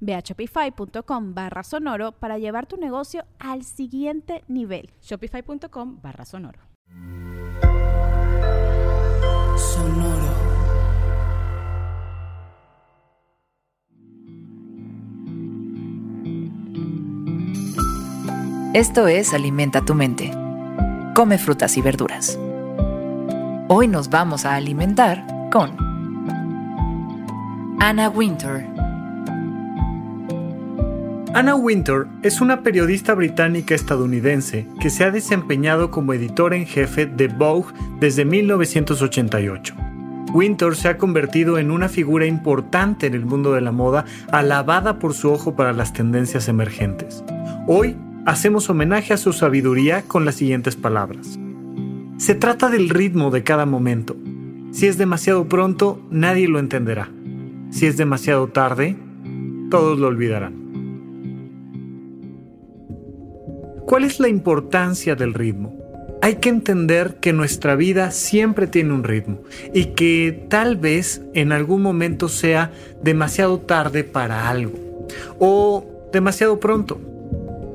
Ve a shopify.com barra sonoro para llevar tu negocio al siguiente nivel. Shopify.com barra sonoro. Sonoro. Esto es Alimenta tu mente. Come frutas y verduras. Hoy nos vamos a alimentar con Anna Winter. Anna Winter es una periodista británica estadounidense que se ha desempeñado como editora en jefe de Vogue desde 1988. Winter se ha convertido en una figura importante en el mundo de la moda, alabada por su ojo para las tendencias emergentes. Hoy hacemos homenaje a su sabiduría con las siguientes palabras. Se trata del ritmo de cada momento. Si es demasiado pronto, nadie lo entenderá. Si es demasiado tarde, todos lo olvidarán. ¿Cuál es la importancia del ritmo? Hay que entender que nuestra vida siempre tiene un ritmo y que tal vez en algún momento sea demasiado tarde para algo o demasiado pronto.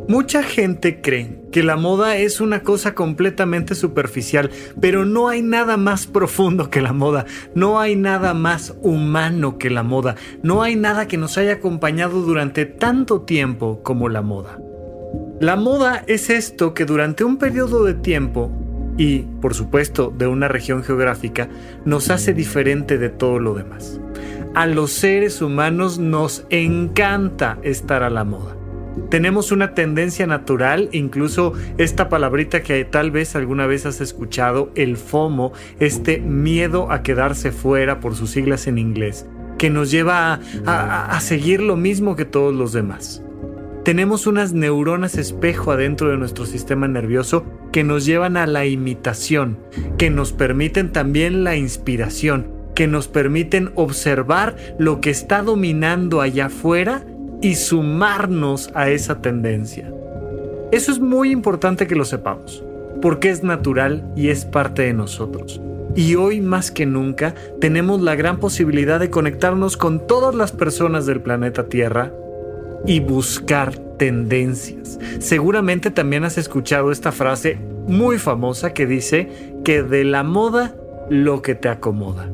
Mucha gente cree que la moda es una cosa completamente superficial, pero no hay nada más profundo que la moda, no hay nada más humano que la moda, no hay nada que nos haya acompañado durante tanto tiempo como la moda. La moda es esto que durante un periodo de tiempo y, por supuesto, de una región geográfica, nos hace diferente de todo lo demás. A los seres humanos nos encanta estar a la moda. Tenemos una tendencia natural, incluso esta palabrita que tal vez alguna vez has escuchado, el FOMO, este miedo a quedarse fuera por sus siglas en inglés, que nos lleva a, a seguir lo mismo que todos los demás. Tenemos unas neuronas espejo adentro de nuestro sistema nervioso que nos llevan a la imitación, que nos permiten también la inspiración, que nos permiten observar lo que está dominando allá afuera y sumarnos a esa tendencia. Eso es muy importante que lo sepamos, porque es natural y es parte de nosotros. Y hoy más que nunca tenemos la gran posibilidad de conectarnos con todas las personas del planeta Tierra y buscar tendencias. Seguramente también has escuchado esta frase muy famosa que dice que de la moda lo que te acomoda.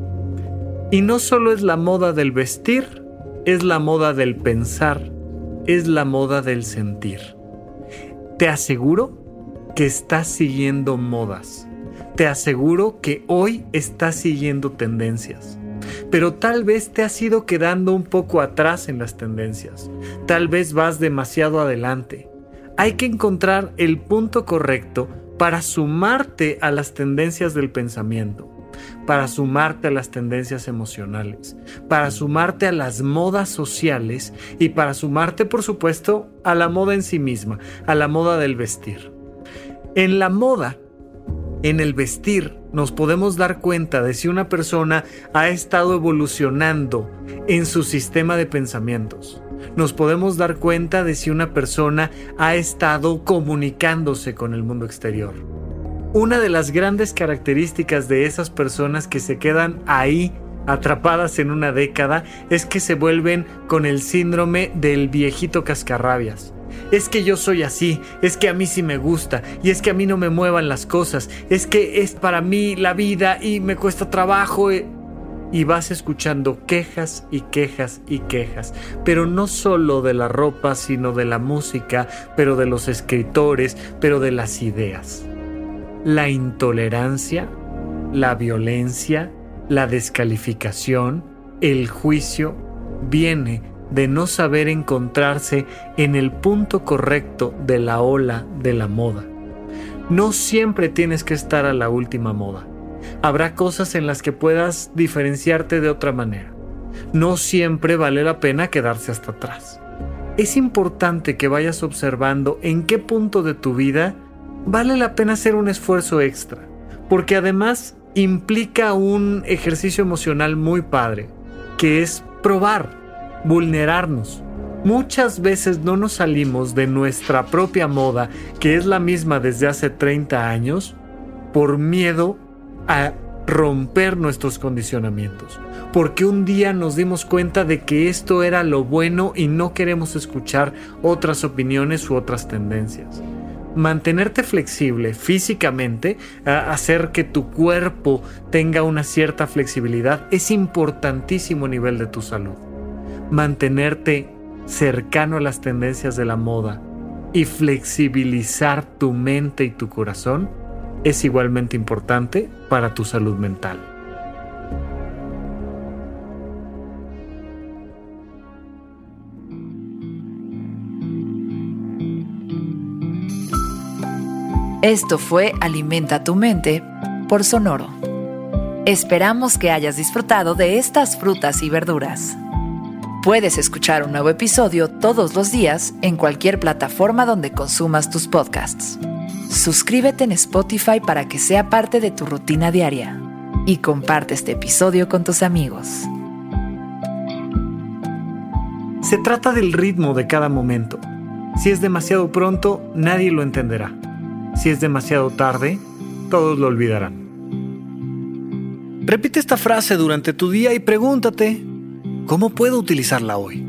Y no solo es la moda del vestir, es la moda del pensar, es la moda del sentir. Te aseguro que estás siguiendo modas. Te aseguro que hoy estás siguiendo tendencias pero tal vez te has ido quedando un poco atrás en las tendencias. Tal vez vas demasiado adelante. Hay que encontrar el punto correcto para sumarte a las tendencias del pensamiento, para sumarte a las tendencias emocionales, para sumarte a las modas sociales y para sumarte, por supuesto, a la moda en sí misma, a la moda del vestir. En la moda, en el vestir, nos podemos dar cuenta de si una persona ha estado evolucionando en su sistema de pensamientos. Nos podemos dar cuenta de si una persona ha estado comunicándose con el mundo exterior. Una de las grandes características de esas personas que se quedan ahí atrapadas en una década es que se vuelven con el síndrome del viejito cascarrabias es que yo soy así, es que a mí sí me gusta, y es que a mí no me muevan las cosas, es que es para mí la vida y me cuesta trabajo. Eh. Y vas escuchando quejas y quejas y quejas, pero no solo de la ropa, sino de la música, pero de los escritores, pero de las ideas. la intolerancia, la violencia, la descalificación, el juicio, viene de no saber encontrarse en el punto correcto de la ola de la moda. No siempre tienes que estar a la última moda. Habrá cosas en las que puedas diferenciarte de otra manera. No siempre vale la pena quedarse hasta atrás. Es importante que vayas observando en qué punto de tu vida vale la pena hacer un esfuerzo extra, porque además implica un ejercicio emocional muy padre, que es probar, vulnerarnos. Muchas veces no nos salimos de nuestra propia moda, que es la misma desde hace 30 años, por miedo a romper nuestros condicionamientos. Porque un día nos dimos cuenta de que esto era lo bueno y no queremos escuchar otras opiniones u otras tendencias mantenerte flexible físicamente, hacer que tu cuerpo tenga una cierta flexibilidad, es importantísimo a nivel de tu salud. Mantenerte cercano a las tendencias de la moda y flexibilizar tu mente y tu corazón es igualmente importante para tu salud mental. Esto fue Alimenta tu mente por Sonoro. Esperamos que hayas disfrutado de estas frutas y verduras. Puedes escuchar un nuevo episodio todos los días en cualquier plataforma donde consumas tus podcasts. Suscríbete en Spotify para que sea parte de tu rutina diaria y comparte este episodio con tus amigos. Se trata del ritmo de cada momento. Si es demasiado pronto, nadie lo entenderá. Si es demasiado tarde, todos lo olvidarán. Repite esta frase durante tu día y pregúntate, ¿cómo puedo utilizarla hoy?